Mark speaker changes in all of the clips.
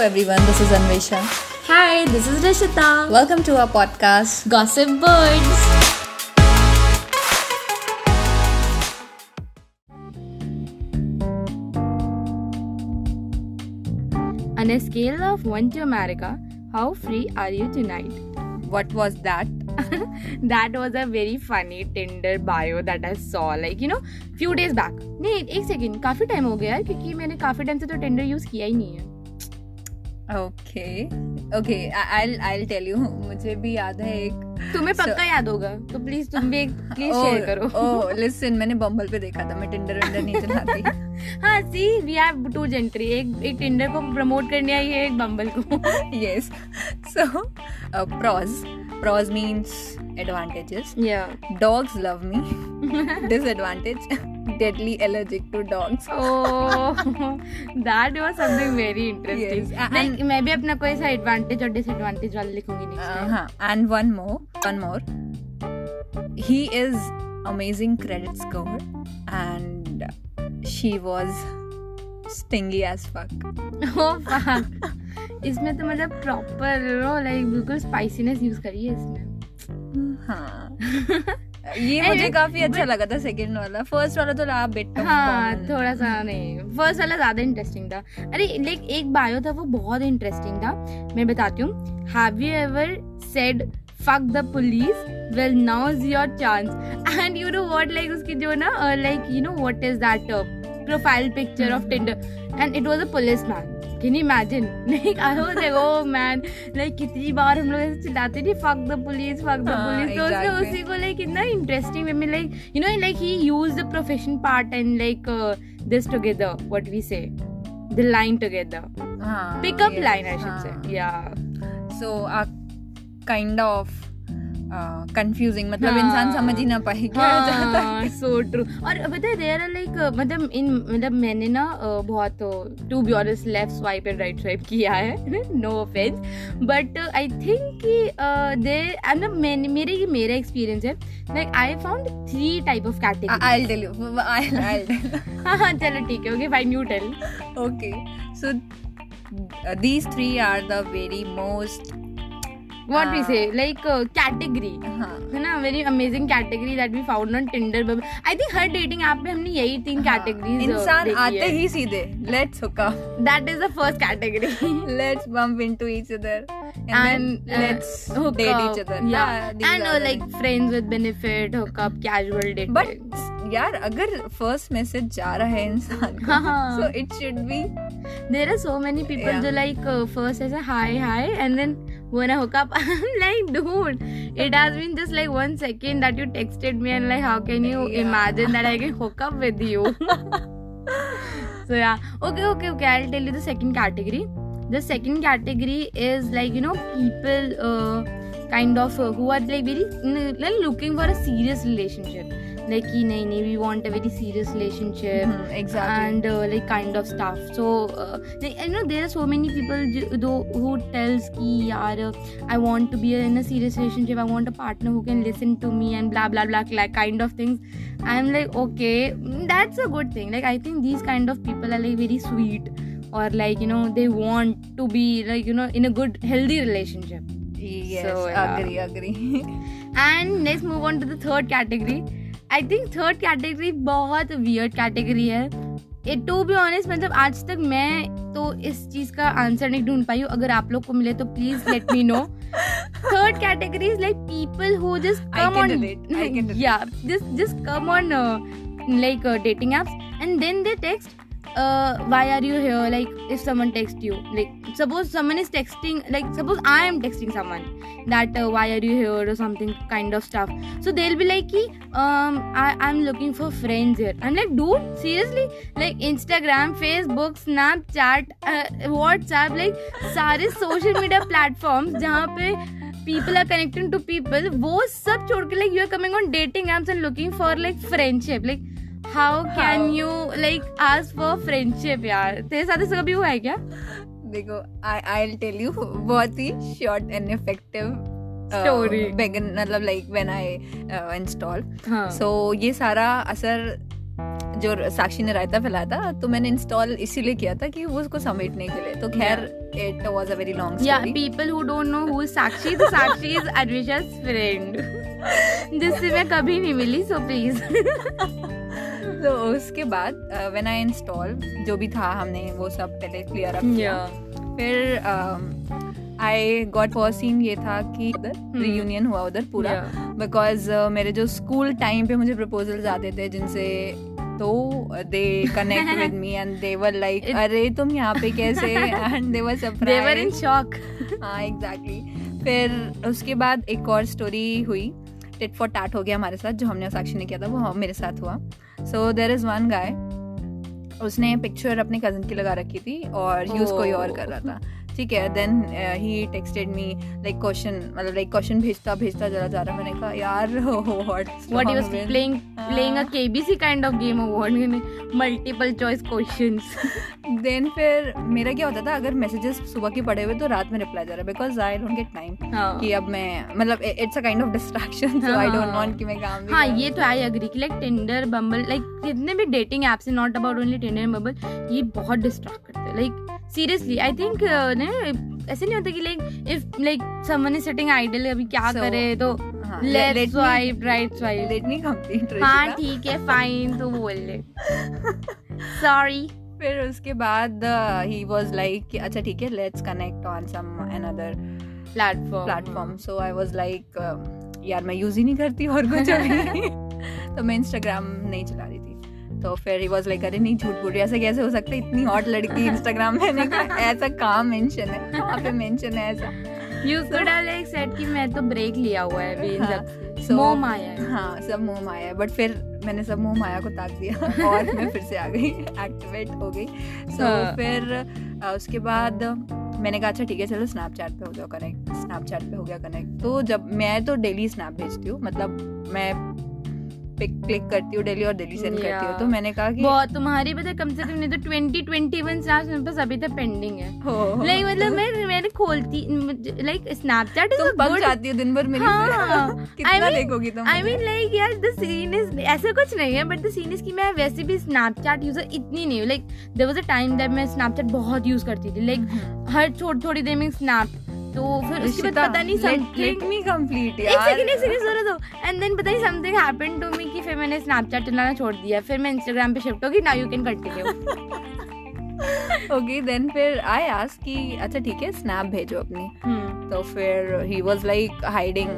Speaker 1: everyone, this is Anvesha.
Speaker 2: Hi, this is Rishita.
Speaker 1: Welcome to our podcast.
Speaker 2: Gossip Birds. On a scale of 1 to America, how free are you tonight?
Speaker 1: What was that?
Speaker 2: that was a very funny Tinder bio that I saw like you know few days back नहीं एक second काफी time हो गया है क्योंकि मैंने काफी time से तो टिंडर यूज किया ही नहीं है
Speaker 1: Okay, I- I'll I'll tell you. मुझे भी याद है एक
Speaker 2: तुम्हें
Speaker 1: So-
Speaker 2: पक्का याद होगा तो प्लीज़ तुम भी एक प्लीज़
Speaker 1: Oh,
Speaker 2: शेयर करो
Speaker 1: Oh, listen, मैंने बम्बल पे देखा था मैं टिंडर विंडर नहीं चलाती
Speaker 2: हाँ सी वी हैव टू जेंट्री एक एक टिंडर को प्रमोट करने आई है एक बम्बल को
Speaker 1: yes So, uh, pros. Pros means advantages.
Speaker 2: या
Speaker 1: Dogs love me. Disadvantage. Deadly allergic to dogs.
Speaker 2: Oh, that was something very interesting.
Speaker 1: Yes, a-
Speaker 2: Like,
Speaker 1: and-
Speaker 2: मैं भी अपना कोई सा एडवांटेज और डिसएडवांटेज वाला लिखूँगी
Speaker 1: Uh,
Speaker 2: time
Speaker 1: huh. And one more, one more. He is amazing credit score, and she was stingy as fuck.
Speaker 2: Oh fuck. इसमें तो मतलब प्रॉपर लाइक बिल्कुल स्पाइसीनेस यूज़ करी है इसमें
Speaker 1: हाँ ये मुझे काफ़ी अच्छा लगा था सेकंड वाला फ़र्स्ट वाला तो रहा बिट
Speaker 2: हाँ थोड़ा सा नहीं फ़र्स्ट वाला ज़्यादा इंटरेस्टिंग था अरे लाइक एक बायो था वो बहुत इंटरेस्टिंग था मैं बताती हूँ have you ever said fuck the police well now's your chance and you know what like उसकी जो ना uh, like you know what is that uh, profile picture of Tinder and it was a policeman can you imagine like I was like oh man like कितनी बार हम लोग ऐसे चिल्लाते थे fuck the police fuck the
Speaker 1: हाँ,
Speaker 2: police तो उसने. उसी को like कितना interesting way में like you know like he used the profession part and like uh, this together what we say the line together
Speaker 1: हाँ
Speaker 2: pick up line I should say yeah
Speaker 1: so kind of confusing uh, मतलब
Speaker 2: हाँ.
Speaker 1: इंसान समझ ही ना पाए क्या चाहता है।
Speaker 2: सो ट्रू और पता है देयर आर लाइक मतलब इन मतलब मैंने ना बहुत to be honest left swipe and right swipe किया है। No offence but I think कि देयर मतलब मैंने मेरे ये मेरा एक्सपीरियंस है। Like I found three type of category
Speaker 1: I'll tell you. I'll, I'll tell
Speaker 2: हाँ हाँ चलो ठीक है okay fine you tell
Speaker 1: okay so uh, these three are the very most
Speaker 2: what we
Speaker 1: हाँ.
Speaker 2: से लाइक कैटेगरी
Speaker 1: हाँ
Speaker 2: है ना very amazing category that we found on Tinder I think her dating app पे हमने यही तीन categories
Speaker 1: हाँ. इंसान आते ही सीधे let's hook up
Speaker 2: that is the first category
Speaker 1: let's bump into each other and,
Speaker 2: and
Speaker 1: then uh, let's
Speaker 2: hook
Speaker 1: date
Speaker 2: up.
Speaker 1: each other
Speaker 2: Yeah,
Speaker 1: these
Speaker 2: and uh, like friends with benefit, hook up, casual dating.
Speaker 1: but यार अगर first message जा रहा है इंसान को
Speaker 2: हाँ.
Speaker 1: so it should be
Speaker 2: there are so many people
Speaker 1: Yeah.
Speaker 2: who like uh, first say hi hi then wanna hook up. I'm like, dude, it has been just like one second that you texted me and like, how can you
Speaker 1: Yeah.
Speaker 2: imagine that I can hook up with you? so yeah, okay, okay, okay. I'll tell you the second category. The second category is like you know people uh, kind of uh, who are like very n- like looking for a serious relationship like nahi, nahi, we want a very serious relationship.
Speaker 1: Mm-hmm, exactly.
Speaker 2: And uh, like kind of stuff. So uh, like, you know there are so many people though who tells ki yaar uh, i want to be in a serious relationship. I want a partner who can listen to me and blah blah blah like kind of things. I'm like okay that's a good thing. Like i think these kind of people are like very sweet or like you know they want to be like you know in a good healthy relationship.
Speaker 1: Yes
Speaker 2: so, yeah.
Speaker 1: agree agree.
Speaker 2: And let's move on to the third category. I think third category बहुत weird category है. It to be honest मतलब आज तक मैं तो इस चीज़ का answer नहीं ढूंढ पाई हूँ। अगर आप लोग को मिले तो please let me know third
Speaker 1: category
Speaker 2: is
Speaker 1: like
Speaker 2: people
Speaker 1: who just come on
Speaker 2: या just just come on like dating apps and then they uh, uh, why are you here like if someone texts you like suppose someone is texting like suppose i am texting someone that uh, why are you here or something kind of stuff so they'll be like um I, i'm looking for friends here i'm like dude seriously like instagram facebook snapchat uh, whatsapp like सारे social media platforms जहाँ पे people are connecting to people वो सब छोड़ के like you are coming on dating apps and looking for like friendship like how can
Speaker 1: How?
Speaker 2: you like ask for friendship यार तेरे साथ ऐसा कभी हुआ है क्या?
Speaker 1: देखो आई आई टेल यू बहुत ही शॉर्ट एंड इफ़ेक्टिव
Speaker 2: Story.
Speaker 1: मतलब लाइक व्हेन आई इंस्टॉल
Speaker 2: हाँ.
Speaker 1: सो ये सारा असर जो साक्षी ने रायता फैलाया था तो मैंने इंस्टॉल इसीलिए किया था कि वो उसको समेटने के लिए। तो खैर it was a very
Speaker 2: long people who don't know who is Sakshi, the Sakshi is Advisha's friend. जिससे मैं कभी नहीं मिली सो प्लीज़
Speaker 1: तो उसके बाद व्हेन आई इंस्टॉल जो भी था हमने वो सब पहले क्लियर अप किया। फिर आई गॉट फ़र्स्ट सीन ये था कि उधर
Speaker 2: Hmm.
Speaker 1: रियूनियन हुआ उधर पूरा। बिकॉज़ मेरे जो स्कूल टाइम पे मुझे प्रपोजल्स आते थे जिनसे तो they connect with me and they were
Speaker 2: like
Speaker 1: अरे तुम यहाँ पे कैसे and they
Speaker 2: were they were
Speaker 1: in
Speaker 2: shock
Speaker 1: हाँ एग्जैक्टली फिर उसके बाद एक और स्टोरी हुई। टिट फॉर टाट हो गया हमारे साथ जो हमने साक्षी ने किया था वो मेरे साथ हुआ। सो देर इज़ वन गाय उसने पिक्चर अपने कज़न की लगा रखी थी और यूज़ कोई और कर रहा था। ठीक है then he texted me like question मतलब लाइक क्वेश्चन भेजता भेजता जरा जा रहा मैंने कहा यार what
Speaker 2: what he was playing playing a KBC kind of game award multiple choice questions.
Speaker 1: Then फिर मेरा क्या होता था अगर मैसेजेस सुबह के पड़े हुए तो रात में रिप्लाई जा रहा है because I don't get time
Speaker 2: हाँ।
Speaker 1: कि अब मैं मतलब it's a kind of distraction so I don't
Speaker 2: हाँ।
Speaker 1: वांट कि मैं काम भी
Speaker 2: हाँ। ये तो आई अग्री कि लाइक टिंडर बम्बल लाइक जितने भी डेटिंग एप्स हैं not about only Tinder and Bumble ये बहुत डिस्ट्रैक्ट करते हैं। लाइक सीरियसली आई थिंक ऐसे नहीं होता कि like if like someone is sitting idle अभी क्या
Speaker 1: So,
Speaker 2: करे तो
Speaker 1: हाँ, left
Speaker 2: swipe right swipe
Speaker 1: let me complete
Speaker 2: हाँ ठीक है फाइन तो बोल ले। सॉरी
Speaker 1: फिर उसके बाद ही वाज लाइक अच्छा ठीक है let's connect on some another
Speaker 2: platform
Speaker 1: platform so I was like यार मैं यूज़ ही नहीं करती और कुछ अभी. तो मैं इंस्टाग्राम नहीं चला रही तो फिर ही वाज लाइक अरे नहीं झूठ बोल रही ऐसा कैसे हो सकता है? इतनी हॉट लड़की इंस्टाग्राम में कहा ऐसा काम मेंशन है? वहाँ पे मेंशन है ऐसा?
Speaker 2: You could have like said कि मैं तो ब्रेक लिया हुआ है अभी
Speaker 1: हाँ, so-
Speaker 2: मोह माया है।
Speaker 1: हाँ सब मोह माया है बट फिर मैंने सब मोह माया को ताक दिया और मैं फिर से आ गई एक्टिवेट हो गई। सो
Speaker 2: हाँ।
Speaker 1: फिर उसके बाद मैंने कहा अच्छा ठीक है चलो स्नैपचैट पे हो जाओ कनेक्ट स्नैपचैट पे हो गया कनेक्ट तो जब मैं तो डेली स्नैप भेजती हूँ मतलब मैं पिक क्लिक करती हूँ डेली और डेली सेंड करती हूँ। तो मैंने कहा कि
Speaker 2: बहुत तुम्हारी पता है, कम से कम नहीं तो ट्वेंटी ट्वेंटी वन स्नैप्स मेरे पास अभी तक पेंडिंग है। लाइक मतलब मैं मैंने खोलती लाइक स्नैपचैट
Speaker 1: तुम पक जाती हो दिन भर मेरे
Speaker 2: हाँ।
Speaker 1: कितना
Speaker 2: I mean-
Speaker 1: देखोगी तुम
Speaker 2: आई मीन लाइक यार द सीन इज़ ऐसा कुछ नहीं है बट द सीन इज़ कि मैं वैसे भी स्नैपचैट यूज़र इतनी नहीं हूँ। Like there was a time जब मैं स्नैपचैट बहुत यूज़ करती थी। लाइक
Speaker 1: हम्म।
Speaker 2: हर थोड़ी थोड़ी देर में स्नैप तो फिर उसके बाद पता नहीं समथिंग
Speaker 1: let me complete
Speaker 2: एक सेकंड एक सेकंड सुनो तो एंड देन पता नहीं समथिंग हैपेंड टू मी कि फिर मैंने स्नैपचैट चलाना छोड़ दिया। फिर मैं इंस्टाग्राम पे शिफ्ट होगी now you can continue
Speaker 1: okay then फिर आई आस्क कि अच्छा ठीक है स्नैप भेजो अपनी।
Speaker 2: हम्म।
Speaker 1: तो फिर he was like hiding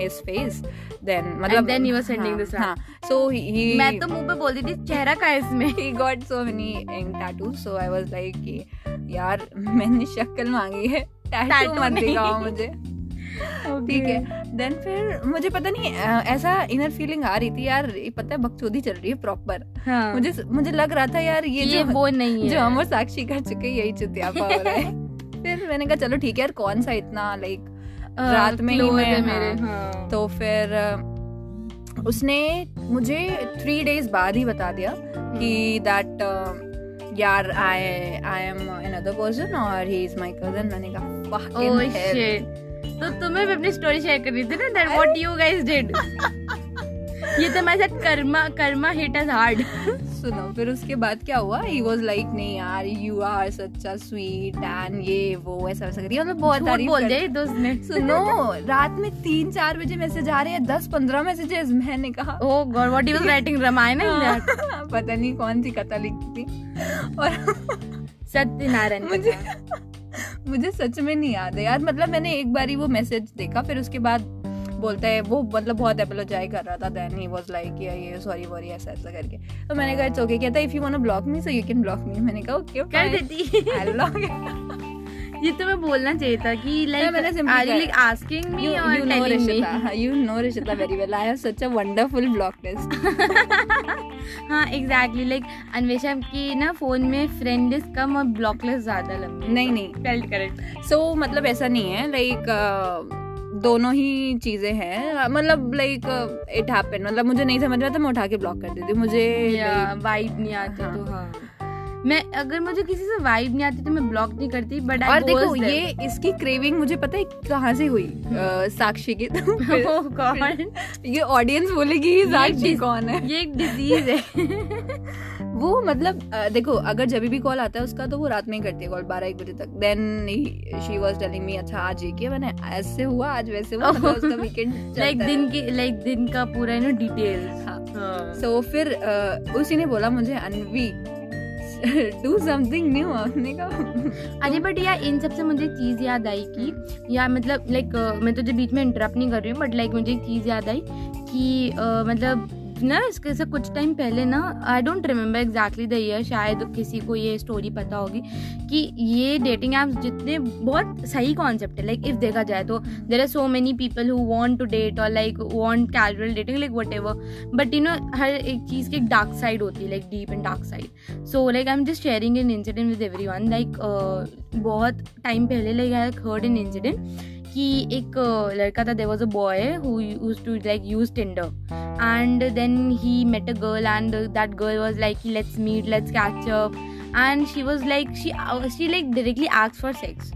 Speaker 1: his face then मतलब and
Speaker 2: then he was sending the snap.
Speaker 1: हाँ सो ही
Speaker 2: मैं तो मुँह पे बोलती थी चेहरा का इसमें?
Speaker 1: He got so many ink tattoos so I was like कि यार मैंने शक्ल मांगी है। टैटू मत दिखाओ मुझे। ठीक है। देन फिर मुझे पता नहीं ऐसा इनर फीलिंग आ रही थी यार ये पता है बकचोदी चल रही है प्रॉपर
Speaker 2: हाँ।
Speaker 1: मुझे मुझे लग रहा था यार ये
Speaker 2: ये
Speaker 1: जो
Speaker 2: वो नहीं है
Speaker 1: जो हम और साक्षी कर चुके हैं, यही चित्यापा हो रहा है। फिर मैंने कहा चलो ठीक है यार कौन सा इतना लाइक रात में ही मैं-
Speaker 2: मेरे
Speaker 1: हाँ।
Speaker 2: हाँ।
Speaker 1: तो फिर उसने मुझे थ्री डेज़ बाद ही बता दिया कि दैट यार I I am another person और ही इज़ माय कज़न मैंने कहा
Speaker 2: ओह
Speaker 1: fucking
Speaker 2: शिट तो तुम्हें भी अपनी स्टोरी शेयर करनी थी ना? That what you guys did ये तो साथ karma karma hit us hard
Speaker 1: सुनो फिर उसके बाद क्या हुआ? ही वाज लाइक नहीं यार you are such sweet and ये वो ऐसा वैसा करिए मतलब बहुत तारीफ़
Speaker 2: बोल दे दोस्त ने
Speaker 1: सुनो रात में तीन चार बजे मैसेज आ रहे हैं दस पंद्रह मैसेजेस मैंने कहा।
Speaker 2: ओह god what he was writing
Speaker 1: Ramayana पता नहीं कौन सी कथा लिखी थी। और
Speaker 2: सत्यनारायण
Speaker 1: मुझे मुझे सच में नहीं याद है यार। मतलब मैंने एक बार ही वो मैसेज देखा फिर उसके बाद बोलता है वो मतलब बहुत एपोलोजाई कर रहा था देन ही वाज लाइक ये ये सॉरी वॉरी ऐसा ऐसा करके. तो मैंने कहा इट्स ओके कहता if you want to block me so you can block me मैंने कहा ओके
Speaker 2: कर देती।
Speaker 1: आई ब्लॉक
Speaker 2: ये तो मैं बोलना चाहिए था कि like
Speaker 1: are
Speaker 2: you like asking
Speaker 1: me
Speaker 2: और telling me
Speaker 1: Rishita you know Rishita very well. I have such a wonderful block list.
Speaker 2: हाँ एग्जैक्टली लाइक अन्वेषा की ना फ़ोन में फ्रेंड लिस्ट कम और ब्लॉक लिस्ट ज़्यादा लंबी
Speaker 1: नहीं नहीं।
Speaker 2: करेक्ट
Speaker 1: सो so, मतलब ऐसा नहीं है लाइक दोनों ही चीज़ें हैं। मतलब लाइक इट हैपन मतलब मुझे नहीं समझ में आता मैं उठा के ब्लॉक कर देती हूँ। मुझे
Speaker 2: वाइब नहीं आती
Speaker 1: हाँ।
Speaker 2: तो हाँ। मैं अगर मुझे किसी से वाइब नहीं आती तो मैं ब्लॉक नहीं करती बट
Speaker 1: और देखो ये इसकी क्रेविंग मुझे पता है कहाँ से हुई? अ, साक्षी की तो फिर-
Speaker 2: Oh
Speaker 1: ये ऑडियंस बोलेगी साक्षी कौन है?
Speaker 2: ये एक डिज़ीज़ है।
Speaker 1: वो मतलब देखो अगर जब भी कॉल आता है उसका तो वो रात में ही करती है कॉल बारह एक बजे तक। Then she was telling me अच्छा आज ये किया मैंने ऐसे हुआ आज वैसे हुआ मतलब उसका वीकेंड
Speaker 2: लाइक दिन की लाइक दिन का पूरा यू नो डिटेल्स
Speaker 1: हाँ। सो फिर अ, उसी ने बोला मुझे अनवी डू समथिंग न्यू हमने कहा
Speaker 2: अरे बट यार इन सबसे मुझे चीज़ याद आई कि या मतलब लाइक मैं तुझे बीच में इंटरप्ट नहीं कर रही हूँ बट लाइक मुझे एक चीज़ याद आई कि मतलब ना, इसके से कुछ टाइम पहले ना I don't remember exactly the year शायद किसी को ये स्टोरी पता होगी, कि ये डेटिंग ऐप्स जितने बहुत सही कॉन्सेप्ट है लाइक इफ़ देखा जाए तो there are so many people who want to date और like want casual dating like whatever but you know हर एक चीज़ की एक डार्क साइड होती है like deep and dark side so like I am just sharing an incident with everyone like बहुत time पहले like I heard an incident कि एक लड़का था there was a boy to like use Tinder and then he met a girl and that girl was like let's meet let's catch up and she was like she she like directly ask for sex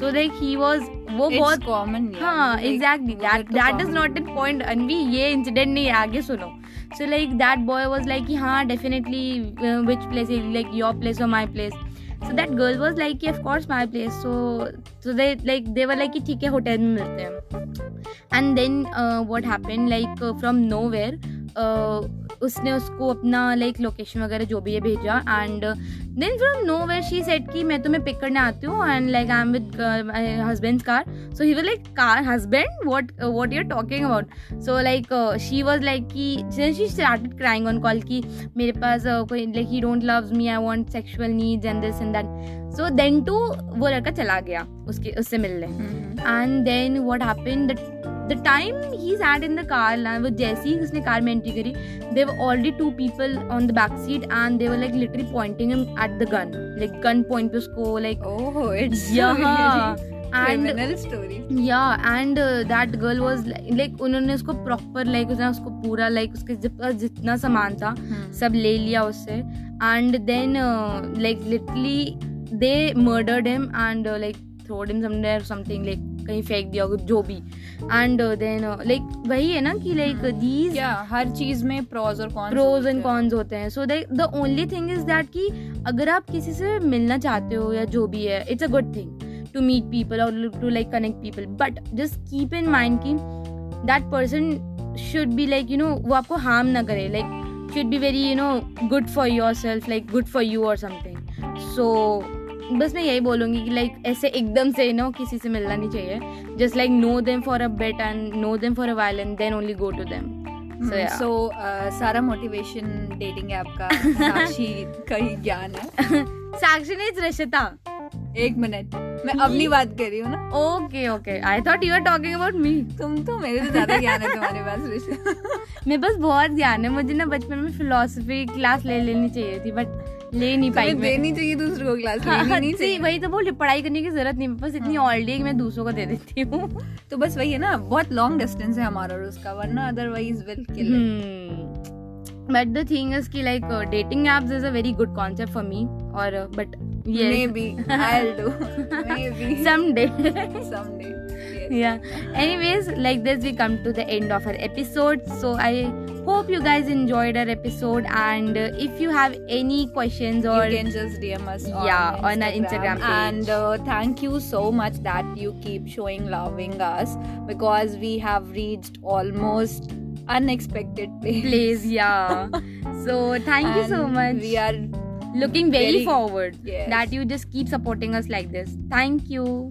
Speaker 2: so like he was वो बहुत
Speaker 1: common
Speaker 2: हाँ exactly that
Speaker 1: is
Speaker 2: not an point Anvi ये incident नहीं आगे सुनो. So like that boy was like कि हाँ definitely which place is like your place और my place so that girl was like of course my place so so they like they were like कि ठीक है hotel में मिलते हैं. And then what happen like from nowhere उसने उसको अपना लाइक लोकेशन वगैरह जो भी है भेजा। And then from nowhere she said कि मैं तुम्हें पिक करने आती हूँ and like I am with husband car so he was like car husband what what you are talking about so like she was like कि she started crying on call कि मेरे पास uh, कोई like he don't loves me I want sexual needs and this and that so then to वो लड़का चला गया उसके उससे मिलने। And then what what happened? The time he said in the car ना वो जैसे ही उसने कार में एंट्री करी they were already two people on the back seat and they were like literally pointing at the gun like gun point पे उसको
Speaker 1: like
Speaker 2: oh
Speaker 1: it's
Speaker 2: यहाँ
Speaker 1: एंड स्टोरी
Speaker 2: या and that girl was like उन्होंने उसको proper like उसने उसको पूरा like उसके जितना सामान था सब ले लिया उससे. And then like literally they murdered him and like throwed him something like कहीं फेंक दिया जो भी। एंड देन लाइक वही है ना कि लाइक दीज
Speaker 1: क्या हर चीज़ में प्रोज और कॉन्स
Speaker 2: प्रोज एंड कॉन्स होते हैं। So the only thing is that कि अगर आप किसी से मिलना चाहते हो या जो भी है it's a good thing to meet people और to like connect people but just keep in mind कि that person should be like you know वो आपको हार्म ना करे। Like should be very you know good for yourself like good for you और something so बस मैं यही बोलूँगी कि लाइक ऐसे एकदम से नो किसी से मिलना नहीं चाहिए। Just like know them for a bit and know them for a while and then only go to them So,
Speaker 1: so सारा मोटिवेशन डेटिंग ऐप का साक्षी का ही ज्ञान है।
Speaker 2: साक्षी ने रशिता।
Speaker 1: एक मिनट मैं अपनी बात कर रही हूँ ना?
Speaker 2: Okay okay I thought you are talking about me
Speaker 1: तुम तो मेरे से ज़्यादा ज्ञान है तुम्हारे पास ऋषि
Speaker 2: मेरे पास बहुत ज्ञान है मुझे ना बचपन में फिलोसफी क्लास ले लेनी चाहिए थी बट ले नहीं पाई
Speaker 1: देनी चाहिए दूसरों को क्लास
Speaker 2: हाँ,
Speaker 1: लेनी नहीं चाहिए।
Speaker 2: वही तो बोल पढ़ाई करने की ज़रूरत नहीं बस इतनी
Speaker 1: हाँ।
Speaker 2: ऑलरेडी है मैं दूसरों को दे देती हूँ।
Speaker 1: तो बस वही है ना बहुत लॉन्ग डिस्टेंस है हमारा और उसका वरना otherwise will kill
Speaker 2: but the thing is की like dating apps is a very good concept for me और बट ये
Speaker 1: maybe I'll do. Maybe.
Speaker 2: Someday.
Speaker 1: Someday. yes.
Speaker 2: Yeah. Anyways like this we come to the end of our episode. So i hope you guys enjoyed our episode. And uh, if you have any questions or
Speaker 1: you can just DM us on
Speaker 2: Yeah, on our Instagram. Page.
Speaker 1: and uh, thank you so much that you keep showing loving us. Because we have reached almost unexpected place.
Speaker 2: please yeah. So thank you so much.
Speaker 1: We are
Speaker 2: looking very,
Speaker 1: very-
Speaker 2: forward
Speaker 1: Yes.
Speaker 2: that you just keep supporting us like this. Thank you